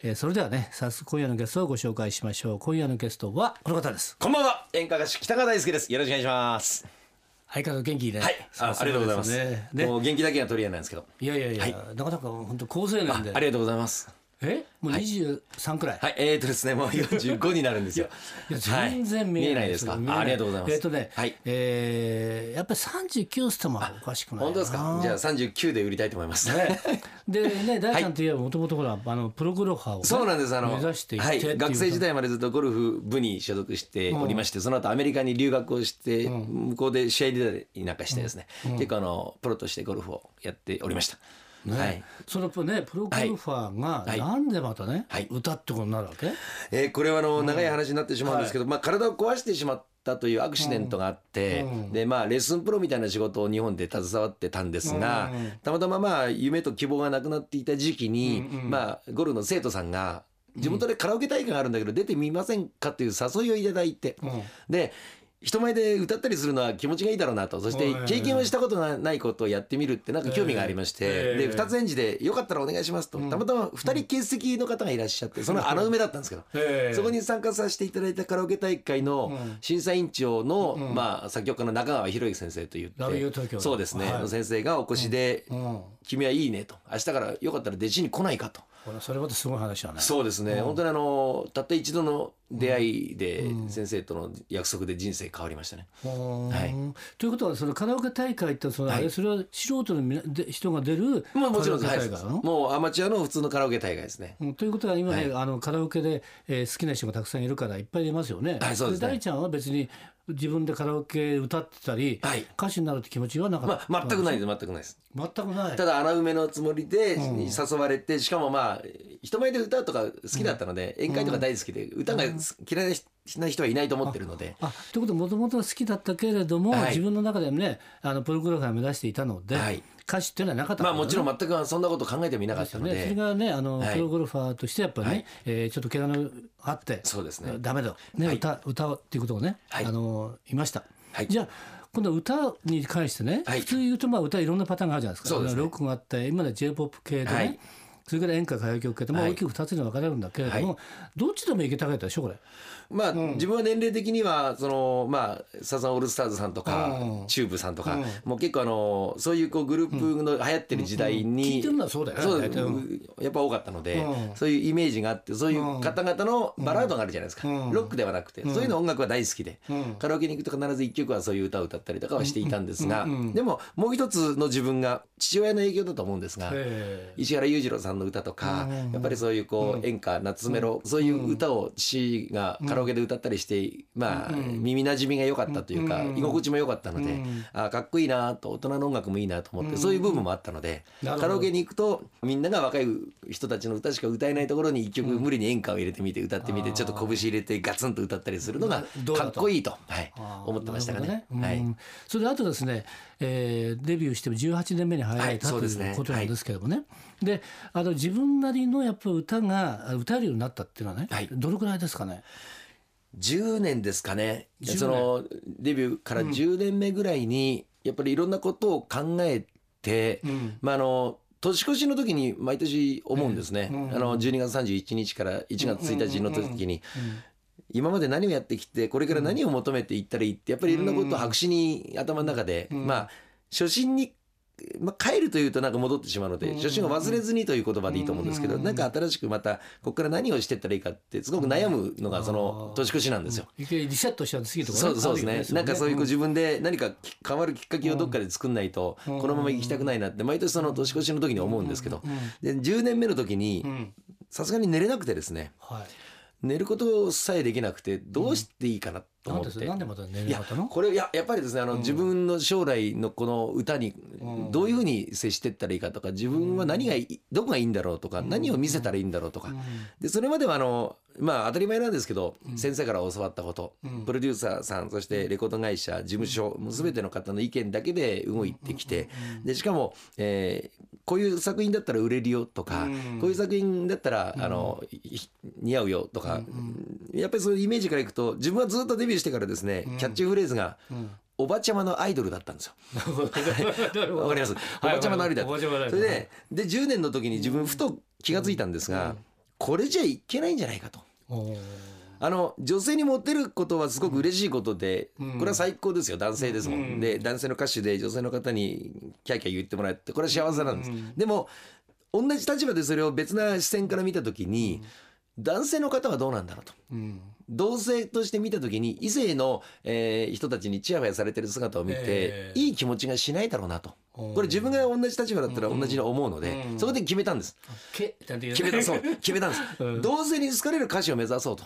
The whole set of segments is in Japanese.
えー、それではね早速今夜のゲストをご紹介しましょう今夜のゲストはこの方ですこんばんは演歌歌手北川大輔ですよろしくお願いします相変わらず元気ね。はい、あありがとうございます。ね、もう元気だけが取り柄なんですけど。いやいやいや、はい、なかなか本当高青年であ。ありがとうございます。え？もう二十三くらい、はい、えー、とですねもう四十五になるんですよ。いや全然見えないですか、はい、ありがとうございます。えっ、ー、とね、はい、えー、やっぱり三十九ストもおかしくない本当ですか？じゃあ三十九で売りたいと思います、ね、でね大ちゃんといえばもともとほらあのプロゴルファーを、ね、そうなんです。あの目指してはい、学生時代までずっとゴルフ部に所属しておりまして、うん、その後アメリカに留学をして、うん、向こうで試合出たりなんかしてですね、うん、結構あのプロとしてゴルフをやっておりました、ね、はい、そのねプロゴルファーがなんでまたね、はい、歌ってことになるわけ、えー、これはあの長い話になってしまうんですけど、まあ、体を壊してしまったというアクシデントがあって、でまあ、レッスンプロみたいな仕事を日本で携わってたんですが、たまたままあ夢と希望がなくなっていた時期に、まあ、ゴルフの生徒さんが地元でカラオケ大会があるんだけど出てみませんかという誘いをいただいて、で人前で歌ったりするのは気持ちがいいだろうなと。そして経験をしたことがないことをやってみるってなんか興味がありましてで二つ返事で「よかったらお願いします」と。たまたま二人欠席の方がいらっしゃってその穴埋めだったんですけどそこに参加させていただいたカラオケ大会の審査委員長のまあ作曲家の中川博之先生と言ってそうですね。の先生がお越しで「君はいいね」と「明日からよかったら弟子に来ないか」と。それまたすごい話だね。そうですね、うん、本当にあのたった一度の出会いで、先生との約束で人生変わりましたね。はい、ということはそのカラオケ大会ってその、はい、あれそれは素人の人が出るまあもちろんはい、もうアマチュアの普通のカラオケ大会ですね。うん、ということは今ね、はい、あのカラオケで、えー、好きな人がたくさんいるからいっぱい出ますよね。はい、そうです、ね、大ちゃんは別に自分でカラオケ歌ってたり、はい、歌手になるって気持ちはなかった、まあ、全くないです全くないです。全くない。ただ穴埋めのつもりで誘われて、うん、しかもまあ人前で歌うとか好きだったので、うん、宴会とか大好きで、歌が嫌いな人はいないと思ってるので。あということはもともと好きだったけれども、はい、自分の中でもねあのプログラファー目指していたので、はい、歌手っていうのはなかった、ね、まあもちろん全くそんなこと考えてもいなかったので、ね、それがねあの、はい、プロゴルファーとしてやっぱりね、はい、えー、ちょっと怪我のあってそうですね。ダメだ、ね歌歌っていうことがね、あのいました。はい、じゃあ今度歌に関してね、はい、普通言うとまあ歌いろんなパターンがあるじゃないですか。そうです、ね、ロックがあって今では j p o p 系でね、はい、それから演歌歌謡曲系で、まあ、大きく2つに分かれるんだけれども、どっちでもいけたかったでしょこれ？まあ、うん、自分は年齢的にはそのまあサザンオールスターズさんとか、うん、チューブさんとか、うん、もう結構あのそういうこうグループの流行ってる時代に、うん、そうだよ、そうやっぱ多かったので、そういうイメージがあってそういう方々のバラードがあるじゃないですか、ロックではなくて、そういうの音楽は大好きで、カラオケに行くと必ず一曲はそういう歌を歌ったりとかはしていたんですが、でももう一つの自分が父親の影響だと思うんですが石原裕次郎さんの歌とか、やっぱりそういうこう演歌夏メロ、そういう歌を父がカラオケで歌ったりしてまあ、耳なじみが良かったというか、居心地も良かったので、あかっこいいなと大人の音楽もいいなと思って、そういう部分もあったので、カラオケに行くとみんなが若い人たちの歌しか歌えないところに一曲無理に演歌を入れてみて歌ってみて、ちょっと拳入れてガツンと歌ったりするのがかっこいいと、はい、思ってましたがね。はい、それであとですね、えー、デビューしても18年目に入られた、ということなんですけどもね。であの自分なりのやっぱ歌が歌えるようになったっていうのはね、どのくらいですかね？10年ですかね。そのデビューから10年目ぐらいに、やっぱりいろんなことを考えて、うん、まああの年越しの時に毎年思うんですね、うん、あの12月31日から1月1日の時に、今まで何をやってきてこれから何を求めていったらいいってやっぱりいろんなことを白紙に頭の中で、まあ初心にまあ、帰るというとなんか戻ってしまうので初心を忘れずにという言葉でいいと思うんですけどなんか新しくまたここから何をしていったらいいかってすごく悩むのがその年越しなんですよ。リセットしちゃう次とか、そうですね。なんかそういう自分で何か変わるきっかけをどっかで作んないとこのまま行きたくないなって毎年その年越しの時に思うんですけどで10年目の時にさすがに寝れなくてですね。寝ることさえできなくてどうしていいかなと思って、なんでなんでまた寝れいやなかったの？これいややっぱりですねあの、うん。自分の将来のこの歌にうん。どういうふうに接していったらいいかとか自分は何がいいどこがいいんだろうとか、うん。何を見せたらいいんだろうとか、うん。でそれまではあのまあ当たり前なんですけど、うん。先生から教わったこと、うん。プロデューサーさんそしてレコード会社事務所、もう全ての方の意見だけで動いてきて、でしかも、えーこういう作品だったら売れるよとか、うん。こういう作品だったら、あのい似合うよとか、やっぱりそういうイメージからいくと自分はずっとデビューしてからですね、キャッチフレーズがうん。おばちゃまのアイドルだったんですよ。わわかります？おばちゃまのアイドルだおばちゃまのアイそれでで10年の時に自分ふと気がついたんですが、これじゃいけないんじゃないかと。あの女性にモテることはすごく嬉しいことで、うん。これは最高ですよ。男性ですもん、うん。で男性の歌手で女性の方にキャーキャー言ってもらってこれは幸せなんです、うん。でも同じ立場でそれを別な視線から見た時に、男性の方はどうなんだろうと。うん同性として見た時に異性の、えー人たちにチヤホヤされてる姿を見て、えーいい気持ちがしないだろうなと。これ自分が同じ立場だったら同じに思うので、うん。そこで決めたんです。決めたそう決めたんです、うん。同性に好かれる歌手を目指そうと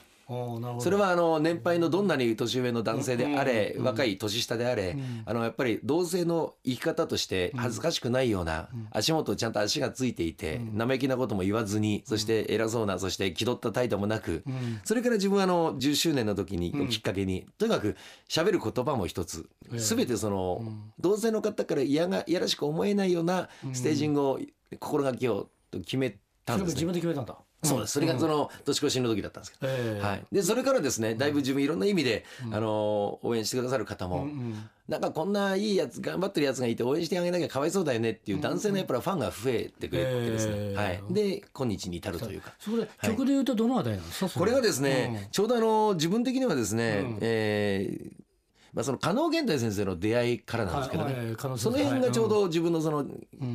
それはあの年配のどんなに年上の男性であれ、うん若い年下であれ、うん。あのやっぱり同性の生き方として恥ずかしくないような、足元ちゃんと足がついていて、生意気なことも言わずにそして偉そうなそして気取った態度もなく、うん。それから自分はあの10周年の時にうん。きっかけに、とにかく喋る言葉も一つ、ええ。全てその、うん。同性の方から嫌が嫌らしく思えないようなステージングを心がけようと決めたんですね。分で決めたんだそうです。それがその年越しの時だったんですけど。ええ。はい、でそれからですねだいぶ自分いろんな意味で、あの応援してくださる方も、うんうん。なんかこんないいやつ頑張ってるやつがいて応援してあげなきゃかわいそうだよねっていう男性のやっぱりファンが増えてくれてですね、ええ。はい、で今日に至るというか。そこで曲で言うとどのあたりなんですか？そこれがですね、ちょうどあの自分的にはですね、うん。えーまあ、その加納源太先生の出会いからなんですけどね、はいはいその辺がちょうはど自分のその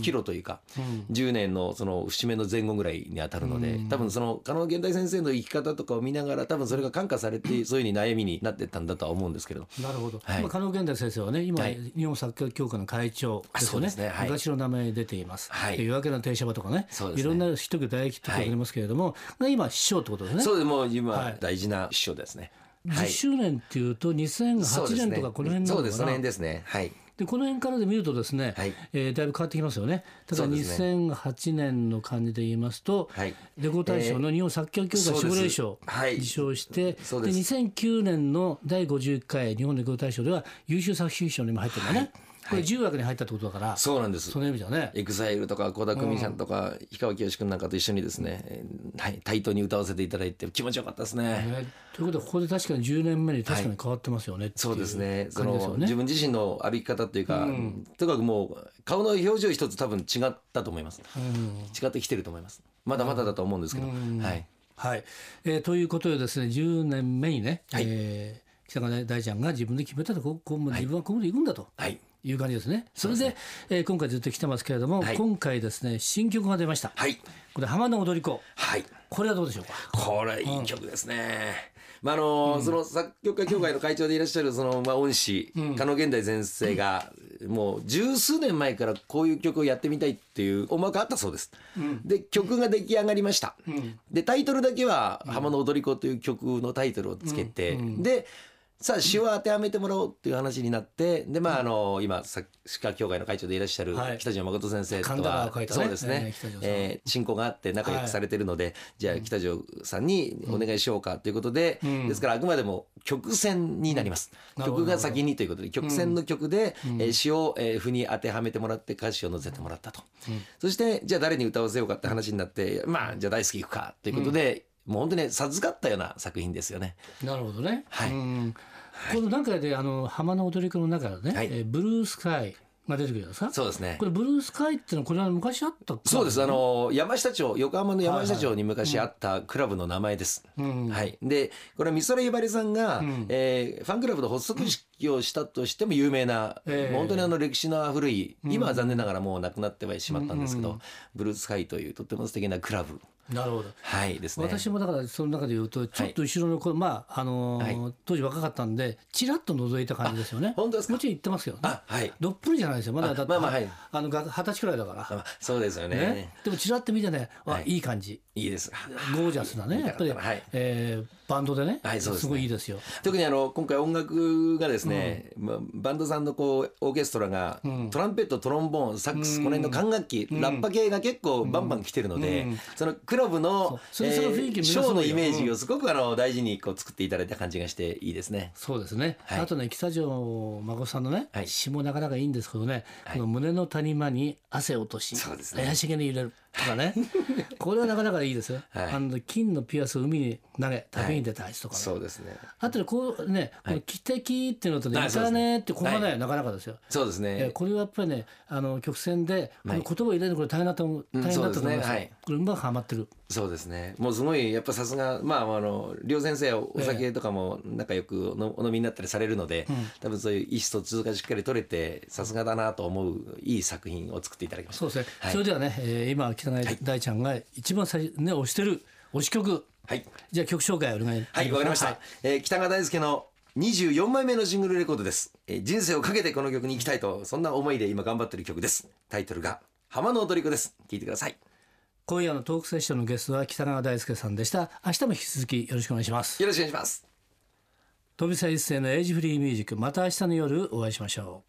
岐路というか、うん。10年のその節目の前後ぐらいに当たるので、うん。多分その加納現代先生の生き方とかを見ながら多分それが感化されてそういうふうに悩みになってったんだとは思うんですけれど。なるほど、はい。まあ、加納源太先生はね今、はい。日本作曲協会の会長ですよね。ね。はい。昔の名前出ています、はい。で夜明けの停車場とかねね。いろんなヒット曲大ヒット曲ありますけれども、が今師匠ってことですね。そうです。もう今はい。大事な師匠ですね。10周年っていうと2008年とかこの辺なそうですそののかな辺ですね。はい。でこの辺からで見るとですね、はい。えーだいぶ変わってきますよね。だからそうです2008年の感じで言いますと、はい。レコ大賞の日本作曲協会奨励賞はい。受賞して、そうです。2009年の第51回日本レコ大賞では優秀作品賞にも入ってるんだね。これ10枠に入ったってことだから、そうなんですそ。の意味じゃね。 EXILE とか倖田來未さんとか氷川きよし君なんかと一緒にですね、えーはい、対等に歌わせていただいて気持ちよかったですね。ねということでここで確かに10年目に確かに変わってますよねっていそうですね。その自分自身の歩き方っていうか、とにかくもう顔の表情一つ多分違ったと思います。うん違ってきてると思います。まだまだだと思うんですけど、はい。はい、えーということでですね10年目にね、はいえー北川大ちゃんが自分で決めたとここうもう自分はここで行くんだと。はい。いう感じですね。それでえー今回ずっと来てますけれども、はい今回ですね新曲が出ました。はい。これ浜の踊り子。はい。これはどうでしょうか？これいい曲ですね。まああのその作曲家協会の会長でいらっしゃるそのまあ恩師、加納現代先生がもう十数年前からこういう曲をやってみたいっていう思惑があったそうです。で曲が出来上がりました。でタイトルだけは「浜の踊り子」という曲のタイトルをつけて、でさあ詩を当てはめてもらおうっていう話になってでまああの今作詞家協会の会長でいらっしゃるはい。北条誠先生とはそうですね。え親交があって仲良くされてるので、じゃあ北条さんにお願いしようかということで、ですからあくまでも曲線になります、曲が先にということで曲線の曲で、えー詩を、えー譜に当てはめてもらって歌詞を載せてもらったと、そしてじゃあ誰に歌わせようかって話になってまあじゃあ大好きいくかということで、もう本当に授かったような作品ですよね。なるほどね。はいうんこの中であの浜の踊り子の中でね、はい。えーブルースカイが出てくるじゃないですか？そうですね。これブルースカイっていうのはこれは昔あったそうです。あの山下町横浜の山下町に昔あったクラブの名前です。うん。はい。でこれは美空ひばりさんが、ん。えーファンクラブの発足式をしたとしても有名な、う本当にあの歴史の古い、今は残念ながらもうなくなってはしまったんですけど、ブルースカイというとても素敵なクラブなるほど。はいですね。私もだからその中で言うとちょっと後ろのこ、まああのーは当時若かったんでちらっと覗いた感じですよね。本当ですか？もちろん言ってますけどね。あはい。どっぷりじゃないですよ。まだあだって、まあまあはいあのが二十歳くらいだから。あそうですよね。ね、でもちらっと見てね、わはいいい感じ、いいです。ゴージャスなね。やっぱり、はい。えーバンドでね,、はいそうですね。ごいいいですよ。特にあの今回音楽がですね、まあ、バンドさんのこうオーケストラが、トランペットトロンボーンサックス、この辺の管楽器、ラッパ系が結構バンバン来てるので、そのクラブのそれその雰囲気えーショーのイメージをすごくあの大事にこう作っていただいた感じがしていいですね。そうですね、はい。あとね北条誠さんのね、はい。詩もなかなかいいんですけどね、この胸の谷間に汗を落とし、そうですね。怪しげに入れるとかね。これはなかなかいいですよ、はい。あの金のピアスを海に投げ旅に出たあいつとかね、そうですね。あとねこうね、この汽笛っていうのとね、はいね。ってここがね、はい。なかなかですよ。そうですね。えーこれはやっぱりねあの曲線でこの言葉を入れるのこれ大変だと思う大変だったと思いますね。はい。これうまくはまってる。そうですね。もうすごいやっぱさすがまああの両先生はお酒とかも仲良くおお飲みになったりされるので、多分そういう意思疎通がしっかり取れてさすがだなと思ういい作品を作っていただきました。そうですね、はい。それではね、えー今北川大ちゃんが一番最初ね推してる推し曲はい。じゃあ曲紹介お願いはい、わかりました。はいえー北川大輔の24枚目のシングルレコードです、えー人生をかけてこの曲に行きたいと、そんな思いで今頑張ってる曲です。タイトルが、浜の踊り子です。聴いてください。今夜のトークセッションのゲストは北川大輔さんでした明日も引き続きよろしくお願いしますよろしくお願いします。飛び一世のエイジフリーミュージックまた明日の夜お会いしましょう